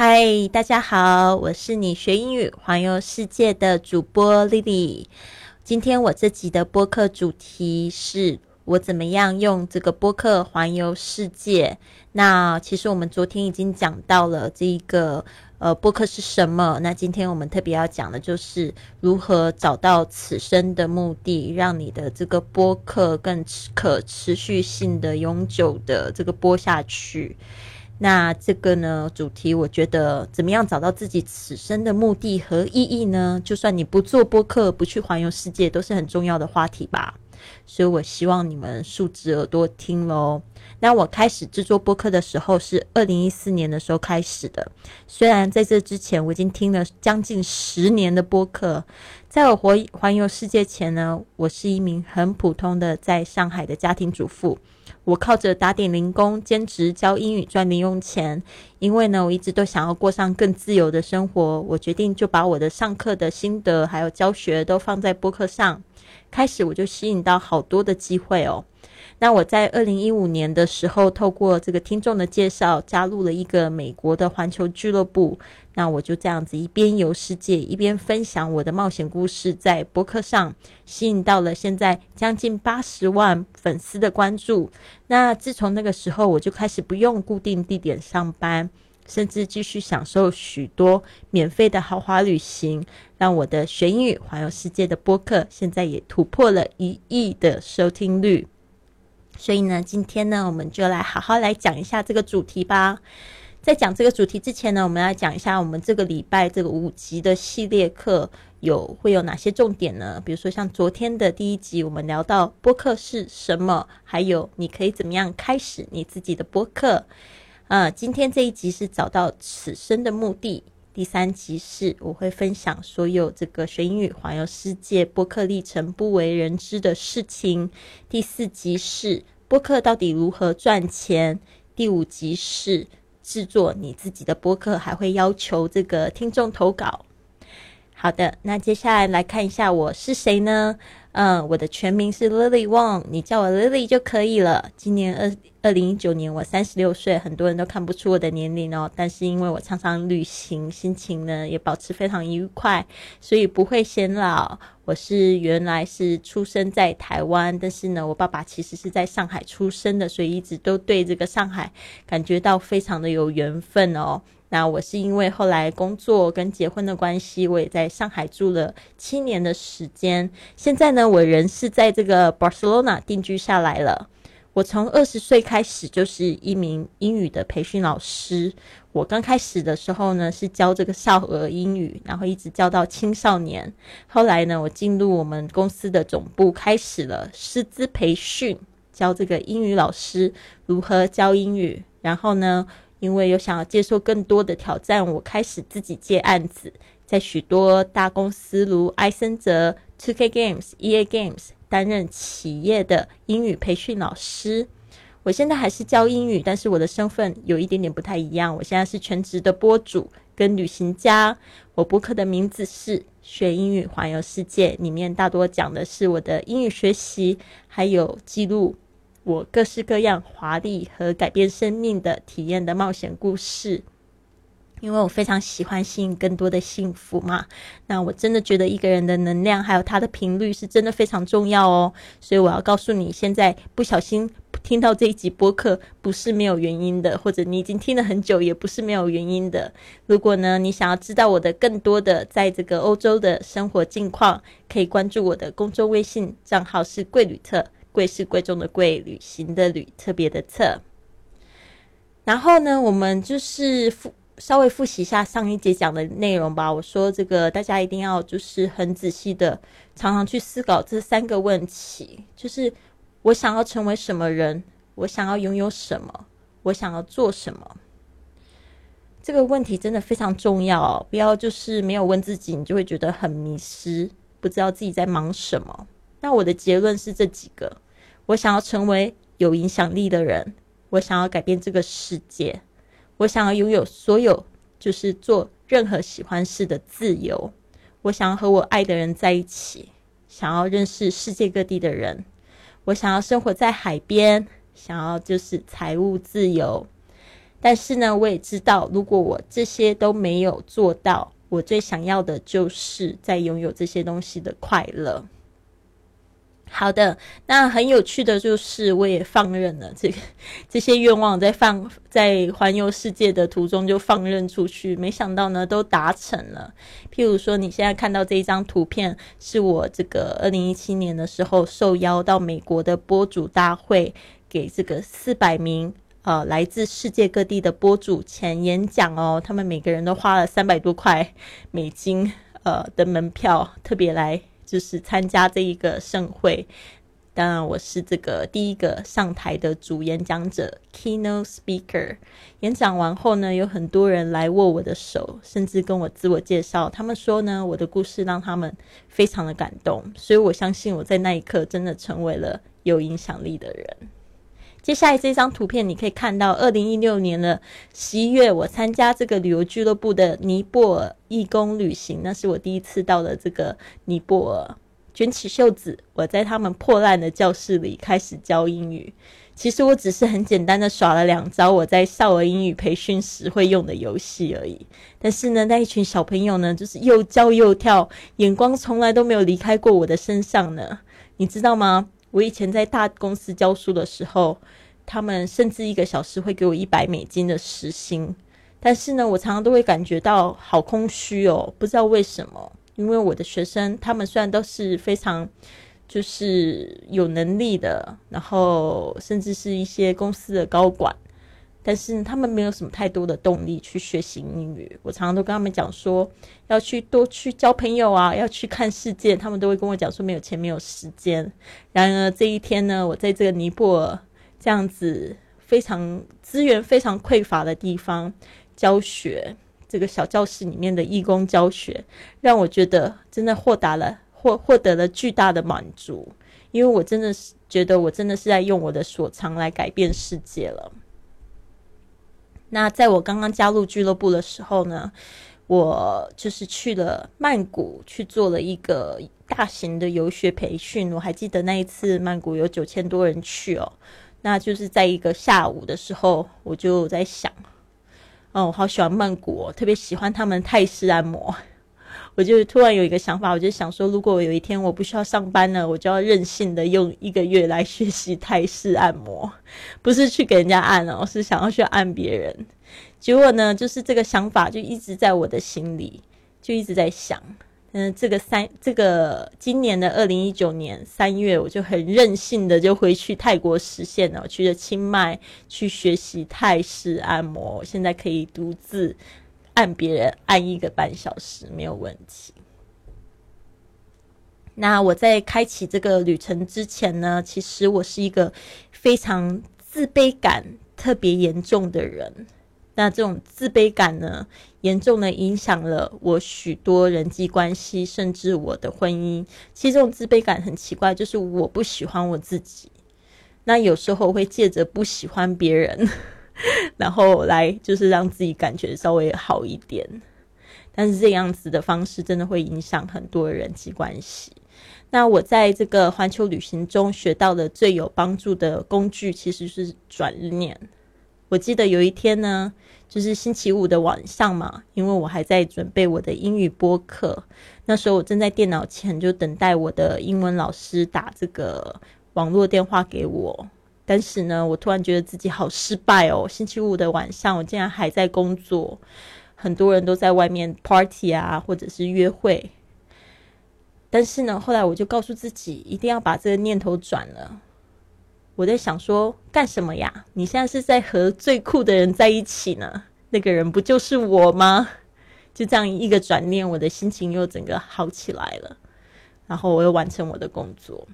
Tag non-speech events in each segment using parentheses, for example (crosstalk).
嗨，大家好，我是你学英语环游世界的主播 Lily。今天我这集的播客主题是我怎么样用这个播客环游世界。那其实我们昨天已经讲到了这一个呃播客是什么。那今天我们特别要讲的就是如何找到此生的目的，让你的这个播客更可持续性的、永久的这个播下去。那这个呢主题，我觉得怎么样找到自己此生的目的和意义呢？就算你不做播客，不去环游世界，都是很重要的话题吧。所以我希望你们竖直耳朵听喽。那我开始制作播客的时候是二零一四年的时候开始的，虽然在这之前我已经听了将近十年的播客。在我环环游世界前呢，我是一名很普通的在上海的家庭主妇。我靠着打点零工、兼职教英语赚零用钱。因为呢，我一直都想要过上更自由的生活，我决定就把我的上课的心得还有教学都放在播客上。开始我就吸引到好多的机会哦。那我在二零一五年的时候，透过这个听众的介绍，加入了一个美国的环球俱乐部。那我就这样子一边游世界，一边分享我的冒险故事，在博客上吸引到了现在将近八十万粉丝的关注。那自从那个时候，我就开始不用固定地点上班，甚至继续享受许多免费的豪华旅行，让我的学英语环游世界的播客现在也突破了一亿的收听率。所以呢，今天呢，我们就来好好来讲一下这个主题吧。在讲这个主题之前呢，我们来讲一下我们这个礼拜这个五集的系列课有会有哪些重点呢？比如说像昨天的第一集，我们聊到播客是什么，还有你可以怎么样开始你自己的播客。呃，今天这一集是找到此生的目的。第三集是我会分享所有这个学英语环游世界播客历程不为人知的事情。第四集是播客到底如何赚钱。第五集是制作你自己的播客，还会要求这个听众投稿。好的，那接下来来看一下我是谁呢？嗯，我的全名是 Lily Wang，你叫我 Lily 就可以了。今年二二零一九年，我三十六岁，很多人都看不出我的年龄哦。但是因为我常常旅行，心情呢也保持非常愉快，所以不会显老。我是原来是出生在台湾，但是呢，我爸爸其实是在上海出生的，所以一直都对这个上海感觉到非常的有缘分哦。那我是因为后来工作跟结婚的关系，我也在上海住了七年的时间。现在呢，我人是在这个 Barcelona 定居下来了。我从二十岁开始就是一名英语的培训老师。我刚开始的时候呢，是教这个少儿英语，然后一直教到青少年。后来呢，我进入我们公司的总部，开始了师资培训，教这个英语老师如何教英语。然后呢，因为有想要接受更多的挑战，我开始自己接案子，在许多大公司如埃森哲、Two K Games、E A Games 担任企业的英语培训老师。我现在还是教英语，但是我的身份有一点点不太一样。我现在是全职的播主跟旅行家。我播客的名字是“学英语环游世界”，里面大多讲的是我的英语学习，还有记录。我各式各样华丽和改变生命的体验的冒险故事，因为我非常喜欢吸引更多的幸福嘛。那我真的觉得一个人的能量还有他的频率是真的非常重要哦。所以我要告诉你，现在不小心听到这一集播客不是没有原因的，或者你已经听了很久也不是没有原因的。如果呢你想要知道我的更多的在这个欧洲的生活近况，可以关注我的公众微信账号是贵旅特。贵是贵重的贵，旅行的旅，特别的特。然后呢，我们就是复稍微复习一下上一节讲的内容吧。我说这个大家一定要就是很仔细的，常常去思考这三个问题：就是我想要成为什么人，我想要拥有什么，我想要做什么。这个问题真的非常重要哦，不要就是没有问自己，你就会觉得很迷失，不知道自己在忙什么。那我的结论是这几个。我想要成为有影响力的人，我想要改变这个世界，我想要拥有所有，就是做任何喜欢事的自由。我想要和我爱的人在一起，想要认识世界各地的人。我想要生活在海边，想要就是财务自由。但是呢，我也知道，如果我这些都没有做到，我最想要的就是在拥有这些东西的快乐。好的，那很有趣的就是，我也放任了这个 (laughs) 这些愿望，在放在环游世界的途中就放任出去，没想到呢都达成了。譬如说，你现在看到这一张图片，是我这个二零一七年的时候受邀到美国的播主大会，给这个四百名呃来自世界各地的播主前演讲哦，他们每个人都花了三百多块美金呃的门票，特别来。就是参加这一个盛会，当然我是这个第一个上台的主演讲者 （keynote speaker）。演讲完后呢，有很多人来握我的手，甚至跟我自我介绍。他们说呢，我的故事让他们非常的感动，所以我相信我在那一刻真的成为了有影响力的人。接下来这张图片，你可以看到，二零一六年的十一月，我参加这个旅游俱乐部的尼泊尔义工旅行，那是我第一次到了这个尼泊尔。卷起袖子，我在他们破烂的教室里开始教英语。其实我只是很简单的耍了两招我在少儿英语培训时会用的游戏而已。但是呢，那一群小朋友呢，就是又叫又跳，眼光从来都没有离开过我的身上呢。你知道吗？我以前在大公司教书的时候，他们甚至一个小时会给我一百美金的时薪，但是呢，我常常都会感觉到好空虚哦，不知道为什么。因为我的学生，他们虽然都是非常就是有能力的，然后甚至是一些公司的高管。但是他们没有什么太多的动力去学习英语。我常常都跟他们讲说，要去多去交朋友啊，要去看世界。他们都会跟我讲说，没有钱，没有时间。然而这一天呢，我在这个尼泊尔这样子非常资源非常匮乏的地方教学，这个小教室里面的义工教学，让我觉得真的获得了获获得了巨大的满足。因为我真的是觉得，我真的是在用我的所长来改变世界了。那在我刚刚加入俱乐部的时候呢，我就是去了曼谷去做了一个大型的游学培训。我还记得那一次曼谷有九千多人去哦。那就是在一个下午的时候，我就在想，哦，我好喜欢曼谷，哦特别喜欢他们泰式按摩。我就突然有一个想法，我就想说，如果我有一天我不需要上班了，我就要任性的用一个月来学习泰式按摩，(laughs) 不是去给人家按哦，是想要去按别人。结果呢，就是这个想法就一直在我的心里，就一直在想。嗯，这个三，这个今年的二零一九年三月，我就很任性的就回去泰国实现了，我去了清迈去学习泰式按摩，现在可以独自。按别人按一个半小时没有问题。那我在开启这个旅程之前呢，其实我是一个非常自卑感特别严重的人。那这种自卑感呢，严重的影响了我许多人际关系，甚至我的婚姻。其实这种自卑感很奇怪，就是我不喜欢我自己。那有时候会借着不喜欢别人。然后来就是让自己感觉稍微好一点，但是这样子的方式真的会影响很多人际关系。那我在这个环球旅行中学到的最有帮助的工具其实是转念。我记得有一天呢，就是星期五的晚上嘛，因为我还在准备我的英语播客，那时候我正在电脑前就等待我的英文老师打这个网络电话给我。但是呢，我突然觉得自己好失败哦！星期五的晚上，我竟然还在工作，很多人都在外面 party 啊，或者是约会。但是呢，后来我就告诉自己，一定要把这个念头转了。我在想说，干什么呀？你现在是在和最酷的人在一起呢？那个人不就是我吗？就这样一个转念，我的心情又整个好起来了。然后我又完成我的工作。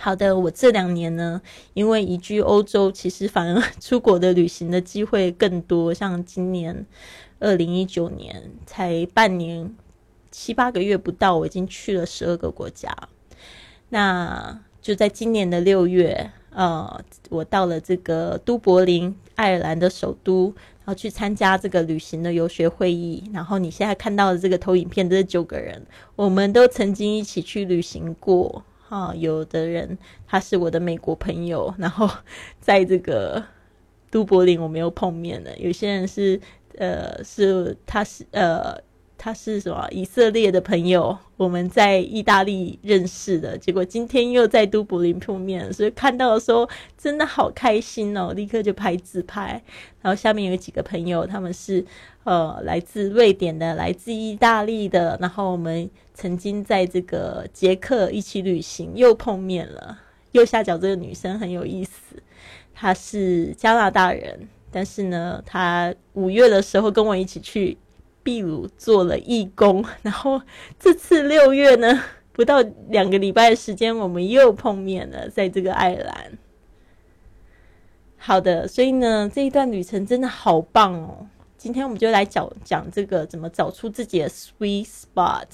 好的，我这两年呢，因为移居欧洲，其实反而出国的旅行的机会更多。像今年二零一九年才半年七八个月不到，我已经去了十二个国家。那就在今年的六月，呃，我到了这个都柏林，爱尔兰的首都，然后去参加这个旅行的游学会议。然后你现在看到的这个投影片，这九个人，我们都曾经一起去旅行过。啊，有的人他是我的美国朋友，然后 (laughs) 在这个都柏林，我没有碰面的。有些人是呃，是他是呃。他是什么以色列的朋友？我们在意大利认识的，结果今天又在都柏林碰面，所以看到的时候真的好开心哦！立刻就拍自拍。然后下面有几个朋友，他们是呃来自瑞典的，来自意大利的。然后我们曾经在这个捷克一起旅行，又碰面了。右下角这个女生很有意思，她是加拿大人，但是呢，她五月的时候跟我一起去。秘鲁做了义工，(laughs) 然后这次六月呢，不到两个礼拜的时间，我们又碰面了，在这个爱尔兰。好的，所以呢，这一段旅程真的好棒哦。今天我们就来讲讲这个怎么找出自己的 sweet spot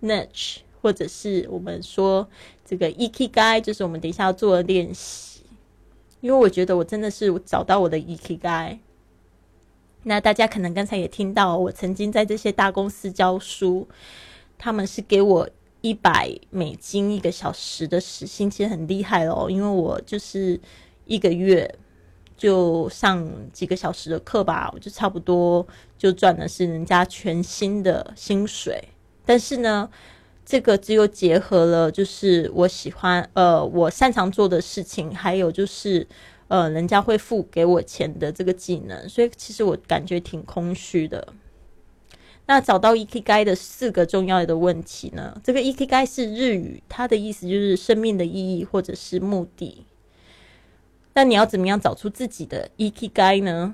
niche，或者是我们说这个 e k guy，就是我们等一下要做的练习。因为我觉得我真的是找到我的 ikigai。那大家可能刚才也听到，我曾经在这些大公司教书，他们是给我一百美金一个小时的时薪，其实很厉害哦。因为我就是一个月就上几个小时的课吧，我就差不多就赚的是人家全新的薪水。但是呢，这个只有结合了就是我喜欢呃我擅长做的事情，还有就是。呃，人家会付给我钱的这个技能，所以其实我感觉挺空虚的。那找到 E K 该的四个重要的问题呢？这个 E K 该是日语，它的意思就是生命的意义或者是目的。那你要怎么样找出自己的 E K 该呢？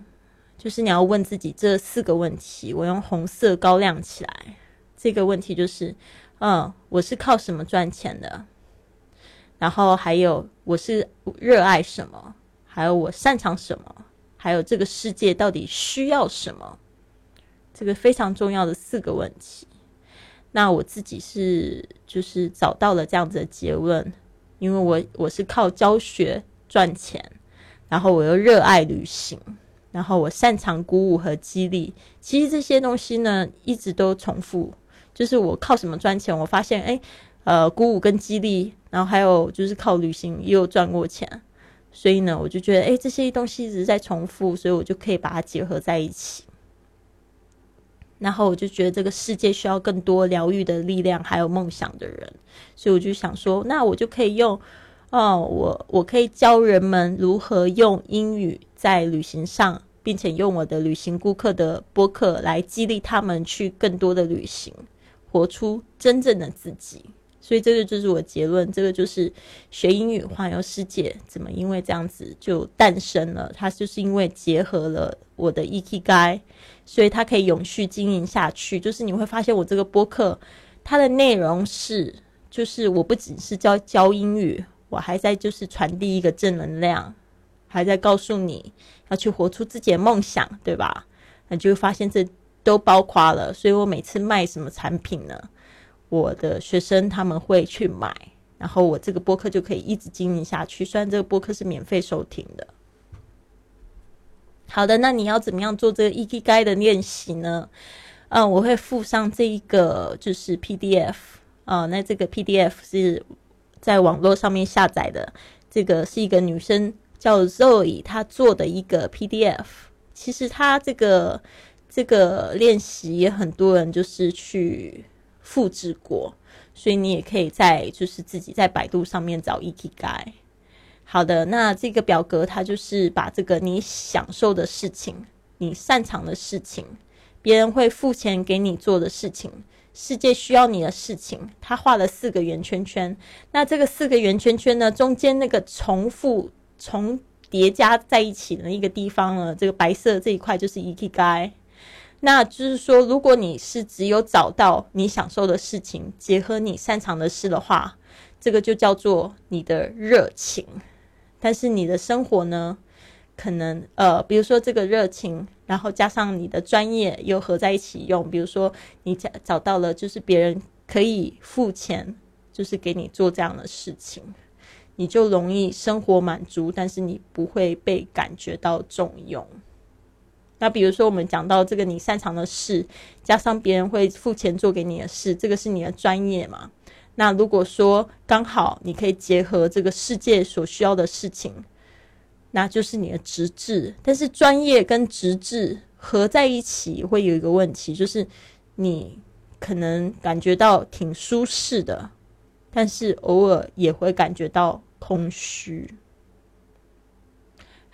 就是你要问自己这四个问题。我用红色高亮起来。这个问题就是：嗯，我是靠什么赚钱的？然后还有，我是热爱什么？还有我擅长什么？还有这个世界到底需要什么？这个非常重要的四个问题。那我自己是就是找到了这样子的结论，因为我我是靠教学赚钱，然后我又热爱旅行，然后我擅长鼓舞和激励。其实这些东西呢，一直都重复。就是我靠什么赚钱？我发现，哎，呃，鼓舞跟激励，然后还有就是靠旅行也有赚过钱。所以呢，我就觉得，哎，这些东西一直在重复，所以我就可以把它结合在一起。然后我就觉得这个世界需要更多疗愈的力量，还有梦想的人。所以我就想说，那我就可以用，哦，我我可以教人们如何用英语在旅行上，并且用我的旅行顾客的播客来激励他们去更多的旅行，活出真正的自己。所以这个就是我结论，这个就是学英语环游世界怎么因为这样子就诞生了？它就是因为结合了我的 e k g 所以它可以永续经营下去。就是你会发现我这个播客，它的内容是，就是我不只是教教英语，我还在就是传递一个正能量，还在告诉你要去活出自己的梦想，对吧？那就发现这都包括了。所以我每次卖什么产品呢？我的学生他们会去买，然后我这个播客就可以一直经营下去。虽然这个播客是免费收听的。好的，那你要怎么样做这个 E K G 的练习呢？嗯，我会附上这一个就是 P D F 啊，那这个 P D F 是在网络上面下载的。这个是一个女生叫 Zoe 她做的一个 P D F。其实她这个这个练习也很多人就是去。复制过，所以你也可以在就是自己在百度上面找 e k i 好的，那这个表格它就是把这个你享受的事情、你擅长的事情、别人会付钱给你做的事情、世界需要你的事情，它画了四个圆圈圈。那这个四个圆圈圈呢，中间那个重复、重叠加在一起的一个地方呢，这个白色这一块就是 e k i 那就是说，如果你是只有找到你享受的事情，结合你擅长的事的话，这个就叫做你的热情。但是你的生活呢，可能呃，比如说这个热情，然后加上你的专业又合在一起用，比如说你找找到了，就是别人可以付钱，就是给你做这样的事情，你就容易生活满足，但是你不会被感觉到重用。那比如说，我们讲到这个你擅长的事，加上别人会付钱做给你的事，这个是你的专业嘛？那如果说刚好你可以结合这个世界所需要的事情，那就是你的直至。但是专业跟直至合在一起会有一个问题，就是你可能感觉到挺舒适的，但是偶尔也会感觉到空虚。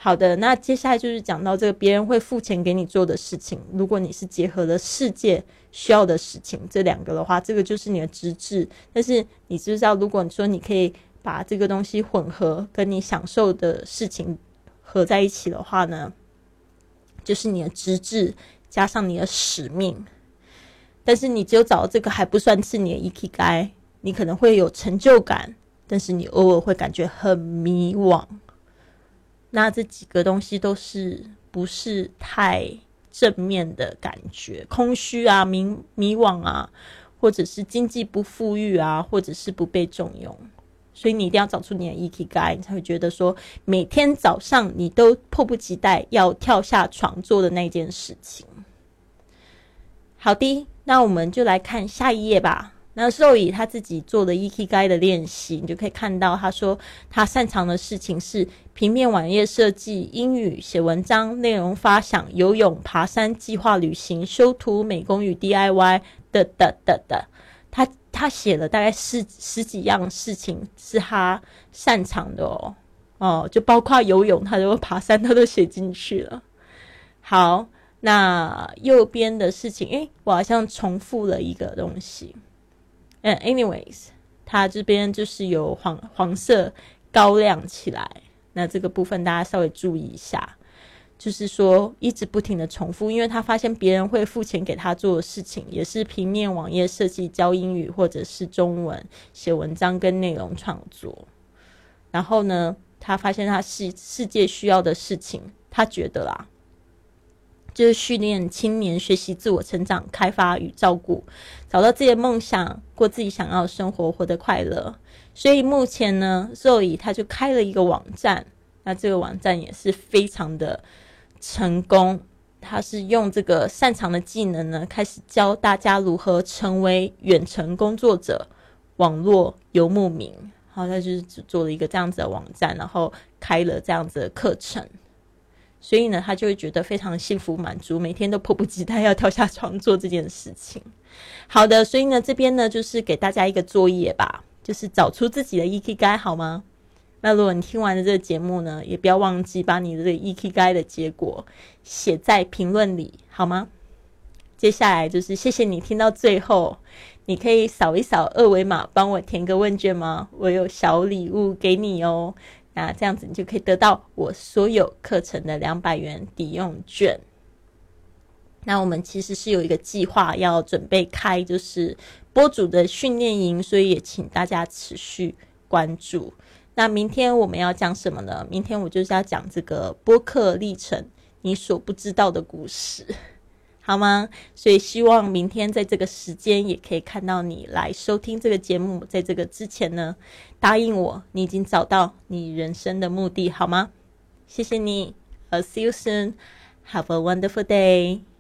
好的，那接下来就是讲到这个别人会付钱给你做的事情。如果你是结合了世界需要的事情这两个的话，这个就是你的资质。但是你知不知道，如果你说你可以把这个东西混合，跟你享受的事情合在一起的话呢，就是你的资质加上你的使命。但是你只有找到这个还不算是你的 E K 该，你可能会有成就感，但是你偶尔会感觉很迷惘。那这几个东西都是不是太正面的感觉？空虚啊，迷迷惘啊，或者是经济不富裕啊，或者是不被重用。所以你一定要找出你的 EQ 该，你才会觉得说每天早上你都迫不及待要跳下床做的那件事情。好的，那我们就来看下一页吧。那受以他自己做的 EK 该的练习，你就可以看到，他说他擅长的事情是平面网页设计、英语写文章、内容发想、游泳、爬山、计划旅行、修图、美工与 DIY 的的的的。他他写了大概十十几样事情是他擅长的哦哦，就包括游泳，他都爬山，他都写进去了。好，那右边的事情，诶，我好像重复了一个东西。嗯，anyways，它这边就是有黄黄色高亮起来，那这个部分大家稍微注意一下，就是说一直不停的重复，因为他发现别人会付钱给他做的事情，也是平面网页设计、教英语或者是中文、写文章跟内容创作。然后呢，他发现他是世界需要的事情，他觉得啦。就是训练青年学习自我成长、开发与照顾，找到自己的梦想，过自己想要的生活，活得快乐。所以目前呢，Zoe 他就开了一个网站，那这个网站也是非常的成功。他是用这个擅长的技能呢，开始教大家如何成为远程工作者、网络游牧民。好，他就是只做了一个这样子的网站，然后开了这样子的课程。所以呢，他就会觉得非常幸福满足，每天都迫不及待要跳下床做这件事情。好的，所以呢，这边呢就是给大家一个作业吧，就是找出自己的 E K 该好吗？那如果你听完了这个节目呢，也不要忘记把你的这个 E K 该的结果写在评论里，好吗？接下来就是谢谢你听到最后，你可以扫一扫二维码，帮我填个问卷吗？我有小礼物给你哦。那这样子，你就可以得到我所有课程的两百元抵用券。那我们其实是有一个计划要准备开，就是播主的训练营，所以也请大家持续关注。那明天我们要讲什么呢？明天我就是要讲这个播客历程，你所不知道的故事。好吗？所以希望明天在这个时间也可以看到你来收听这个节目。在这个之前呢，答应我，你已经找到你人生的目的，好吗？谢谢你，I'll see you soon. Have a wonderful day.